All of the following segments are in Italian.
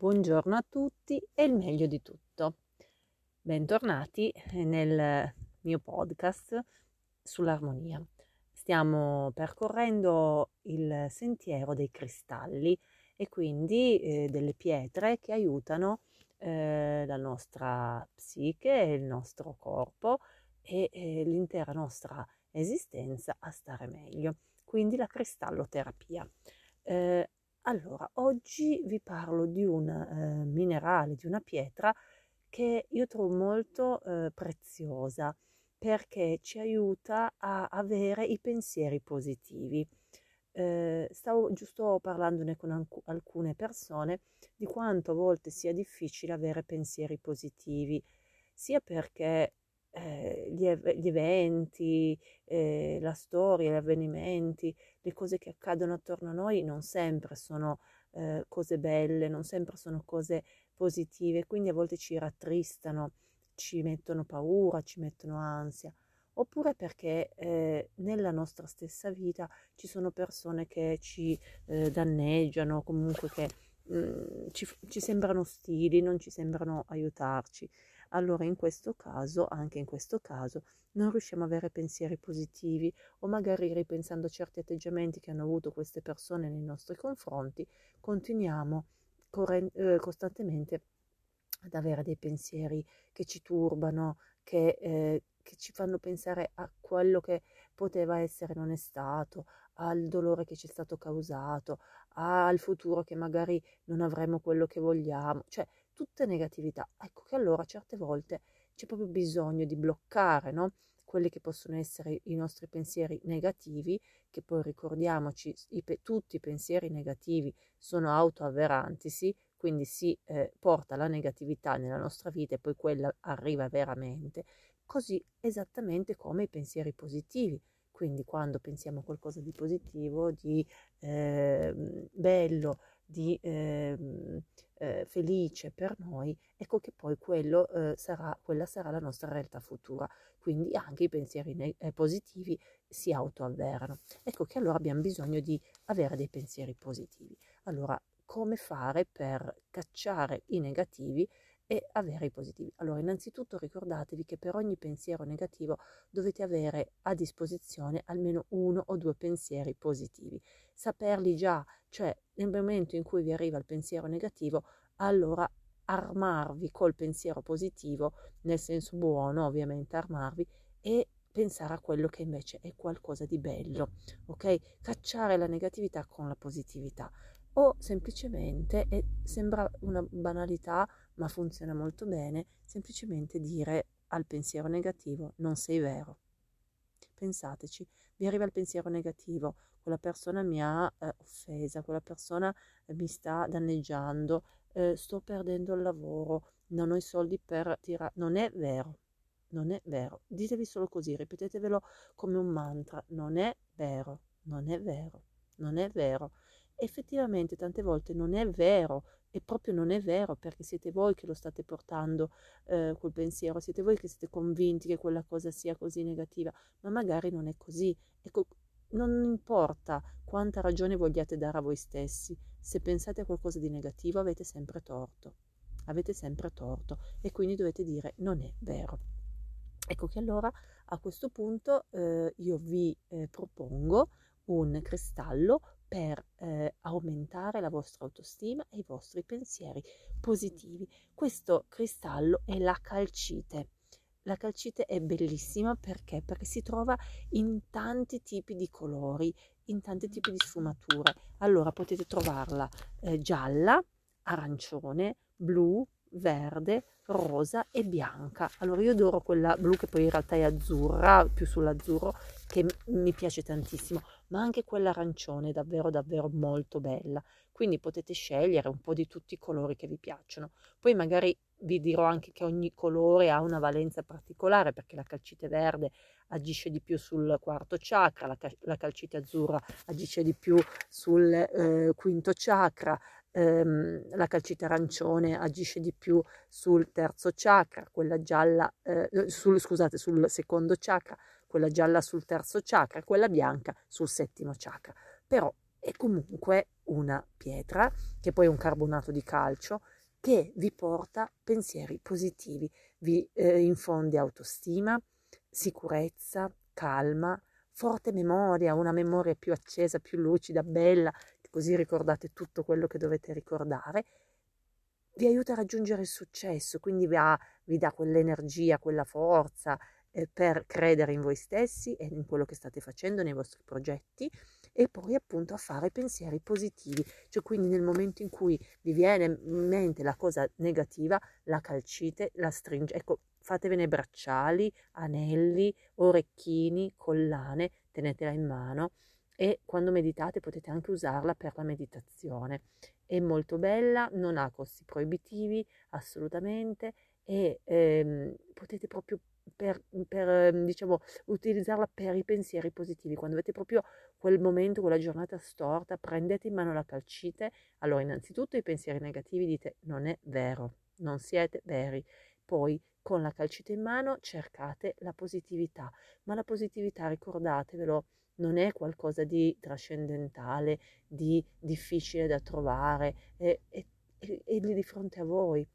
Buongiorno a tutti e il meglio di tutto. Bentornati nel mio podcast sull'armonia. Stiamo percorrendo il sentiero dei cristalli e quindi eh, delle pietre che aiutano eh, la nostra psiche, il nostro corpo e eh, l'intera nostra esistenza a stare meglio. Quindi la cristalloterapia. Eh, allora, oggi vi parlo di un eh, minerale, di una pietra che io trovo molto eh, preziosa perché ci aiuta a avere i pensieri positivi. Eh, stavo giusto parlandone con alcune persone di quanto a volte sia difficile avere pensieri positivi, sia perché eh, gli, ev- gli, eventi, eh, la storia, gli avvenimenti, le cose che accadono attorno a noi non sempre sono eh, cose belle, non sempre sono cose positive, quindi a volte ci rattristano, ci mettono paura, ci mettono ansia. Oppure perché eh, nella nostra stessa vita ci sono persone che ci eh, danneggiano, comunque che mh, mm, ci, ci sembrano ostili, non ci sembrano aiutarci allora in questo caso, anche in questo caso, non riusciamo ad avere pensieri positivi o magari ripensando a certi atteggiamenti che hanno avuto queste persone nei nostri confronti, continuiamo corren- eh, costantemente ad avere dei pensieri che ci turbano, che, eh, che ci fanno pensare a quello che poteva essere non è stato, al dolore che ci è stato causato, al futuro che magari non avremo quello che vogliamo, cioè tutte negatività. Ecco che allora certe volte c'è proprio bisogno di bloccare, no? quelli che possono essere i nostri pensieri negativi, che poi ricordiamoci, i pe- tutti i pensieri negativi sono autoavveranti, sì? quindi si eh, porta la negatività nella nostra vita e poi quella arriva veramente, così esattamente come i pensieri positivi. Quindi quando pensiamo a qualcosa di positivo, di eh, bello, di eh, eh, felice per noi, ecco che poi quello, eh, sarà, quella sarà la nostra realtà futura. Quindi anche i pensieri ne- eh, positivi si autoavverano. Ecco che allora abbiamo bisogno di avere dei pensieri positivi. Allora, come fare per cacciare i negativi e avere i positivi. Allora, innanzitutto ricordatevi che per ogni pensiero negativo dovete avere a disposizione almeno uno o due pensieri positivi. Saperli già, cioè nel momento in cui vi arriva il pensiero negativo, allora armarvi col pensiero positivo, nel senso buono, ovviamente armarvi e pensare a quello che invece è qualcosa di bello, ok? Cacciare la negatività con la positività o semplicemente, e sembra una banalità, ma funziona molto bene, semplicemente dire al pensiero negativo non sei vero. Pensateci, vi arriva il pensiero negativo, quella persona mi ha eh, offesa, quella persona eh, mi sta danneggiando, eh, sto perdendo il lavoro, non ho i soldi per tirare. Non è vero, non è vero. Ditevi solo così, ripetetevelo come un mantra, non è vero, non è vero, non è vero effettivamente tante volte non è vero e proprio non è vero perché siete voi che lo state portando eh, quel pensiero, siete voi che siete convinti che quella cosa sia così negativa, ma magari non è così. Ecco, non importa quanta ragione vogliate dare a voi stessi, se pensate a qualcosa di negativo avete sempre torto, avete sempre torto e quindi dovete dire non è vero. Ecco che allora a questo punto eh, io vi eh, propongo un cristallo per eh, aumentare la vostra autostima e i vostri pensieri positivi. Questo cristallo è la calcite. La calcite è bellissima perché? Perché si trova in tanti tipi di colori, in tanti tipi di sfumature. Allora potete trovarla eh, gialla, arancione, blu, verde, rosa e bianca. Allora io adoro quella blu che poi in realtà è azzurra, più sull'azzurro, che mi piace tantissimo, ma anche quella arancione è davvero davvero molto bella. Quindi potete scegliere un po' di tutti i colori che vi piacciono. Poi magari vi dirò anche che ogni colore ha una valenza particolare perché la calcite verde agisce di più sul quarto chakra, la, la calcite azzurra agisce di più sul eh, quinto chakra, ehm, la calcite arancione agisce di più sul terzo chakra, quella gialla, eh, sul, scusate, sul secondo chakra, quella gialla sul terzo chakra, quella bianca sul settimo chakra. Però è comunque una pietra, che poi è un carbonato di calcio, che vi porta pensieri positivi, vi eh, infonde autostima, sicurezza, calma, forte memoria, una memoria più accesa, più lucida, bella, così ricordate tutto quello che dovete ricordare, vi aiuta a raggiungere il successo, quindi vi, ha, vi dà quell'energia, quella forza eh, per credere in voi stessi e in quello che state facendo, nei vostri progetti e poi appunto a fare pensieri positivi, cioè quindi nel momento in cui vi viene in mente la cosa negativa, la calcite, la stringete, ecco, fatevene bracciali, anelli, orecchini, collane, tenetela in mano e quando meditate potete anche usarla per la meditazione. È molto bella, non ha costi proibitivi assolutamente e ehm, potete proprio per, per ehm, diciamo, utilizzarla per i pensieri positivi. Quando avete proprio quel momento, quella giornata storta, prendete in mano la calcite. Allora, innanzitutto i pensieri negativi dite non è vero, non siete veri. Poi con la calcite in mano cercate la positività, ma la positività ricordatevelo non è qualcosa di trascendentale, di difficile da trovare, è, è, è lì di fronte a voi,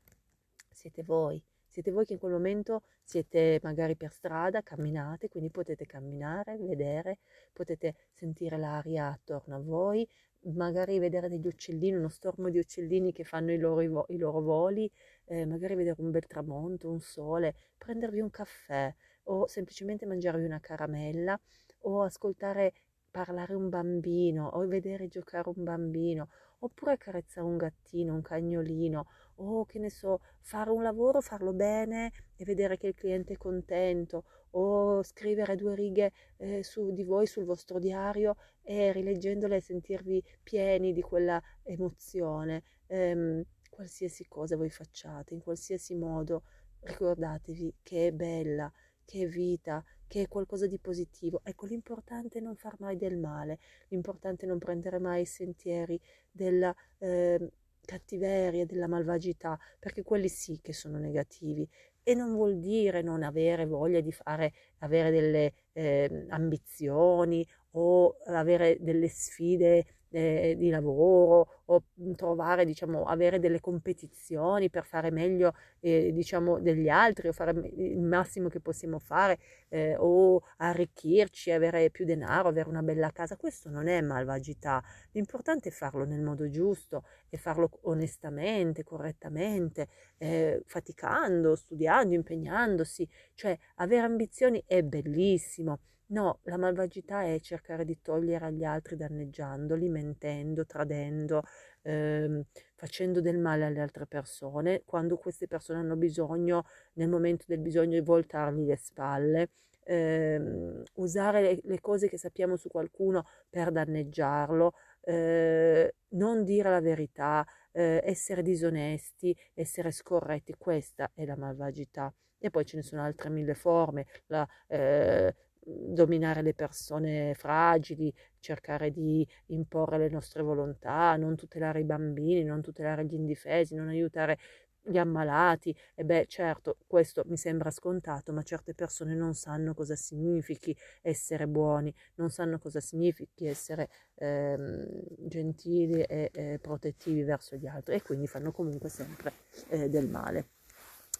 siete voi. Siete voi che in quel momento siete magari per strada, camminate, quindi potete camminare, vedere, potete sentire l'aria attorno a voi, magari vedere degli uccellini, uno stormo di uccellini che fanno i loro, i loro voli, eh, magari vedere un bel tramonto, un sole, prendervi un caffè o semplicemente mangiarvi una caramella o ascoltare parlare un bambino o vedere giocare un bambino oppure accarezzare un gattino, un cagnolino o che ne so, fare un lavoro, farlo bene e vedere che il cliente è contento o scrivere due righe eh, su di voi sul vostro diario e rileggendole sentirvi pieni di quella emozione. Ehm, qualsiasi cosa voi facciate, in qualsiasi modo, ricordatevi che è bella, che è vita, che è qualcosa di positivo. Ecco, l'importante è non far mai del male, l'importante è non prendere mai i sentieri della eh, cattiveria, della malvagità, perché quelli sì che sono negativi. E non vuol dire non avere voglia di fare, avere delle eh, ambizioni o avere delle sfide eh, di lavoro o trovare, diciamo, avere delle competizioni per fare meglio, eh, diciamo, degli altri o fare il massimo che possiamo fare eh, o arricchirci, avere più denaro, avere una bella casa. Questo non è malvagità. L'importante è farlo nel modo giusto e farlo onestamente, correttamente, eh, faticando, studiando, impegnandosi. Cioè, avere ambizioni è bellissimo No, la malvagità è cercare di togliere agli altri danneggiandoli, mentendo, tradendo, ehm, facendo del male alle altre persone, quando queste persone hanno bisogno, nel momento del bisogno, di voltargli le spalle, ehm, usare le, le, cose che sappiamo su qualcuno per danneggiarlo, eh, non dire la verità, eh, essere disonesti, essere scorretti, questa è la malvagità. E poi ce ne sono altre mille forme, la, eh, dominare le persone fragili, cercare di imporre le nostre volontà, non tutelare i bambini, non tutelare gli indifesi, non aiutare gli ammalati. E beh, certo, questo mi sembra scontato, ma certe persone non sanno cosa significhi essere buoni, non sanno cosa significhi essere ehm, gentili e eh, protettivi verso gli altri e quindi fanno comunque sempre eh, del male.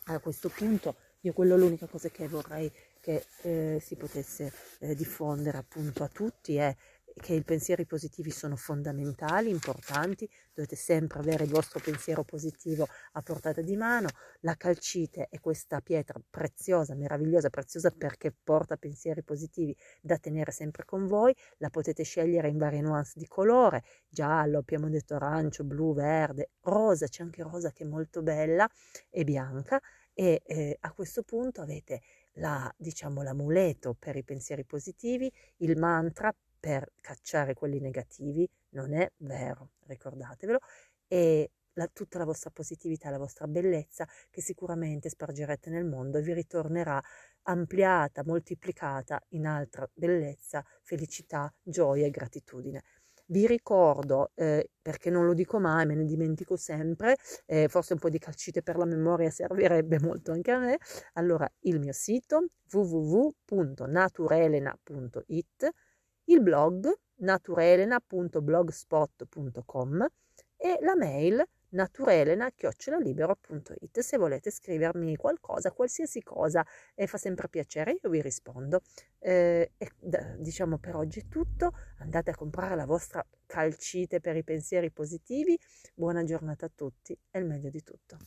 A questo punto io quello l'unica cosa che vorrei che eh, si potesse eh, diffondere appunto a tutti è che i pensieri positivi sono fondamentali, importanti, dovete sempre avere il vostro pensiero positivo a portata di mano. La calcite è questa pietra preziosa, meravigliosa, preziosa perché porta pensieri positivi da tenere sempre con voi. La potete scegliere in varie nuance di colore, giallo, abbiamo detto arancio, blu, verde, rosa, c'è anche rosa che è molto bella e bianca e eh, a questo punto avete la, diciamo, l'amuleto per i pensieri positivi, il mantra per cacciare quelli negativi, non è vero, ricordatevelo, e la, tutta la vostra positività, la vostra bellezza che sicuramente spargerete nel mondo e vi ritornerà ampliata, moltiplicata in altra bellezza, felicità, gioia e gratitudine. Vi ricordo, eh, perché non lo dico mai, me ne dimentico sempre, eh, forse un po' di calcite per la memoria servirebbe molto anche a me. Allora, il mio sito www.naturelena.it, il blog naturelena.blogspot.com e la mail naturelena.it se volete scrivermi qualcosa, qualsiasi cosa, e fa sempre piacere, io vi rispondo. Eh, e, diciamo per oggi è tutto, andate a comprare la vostra calcite per i pensieri positivi, buona giornata a tutti e il meglio di tutto.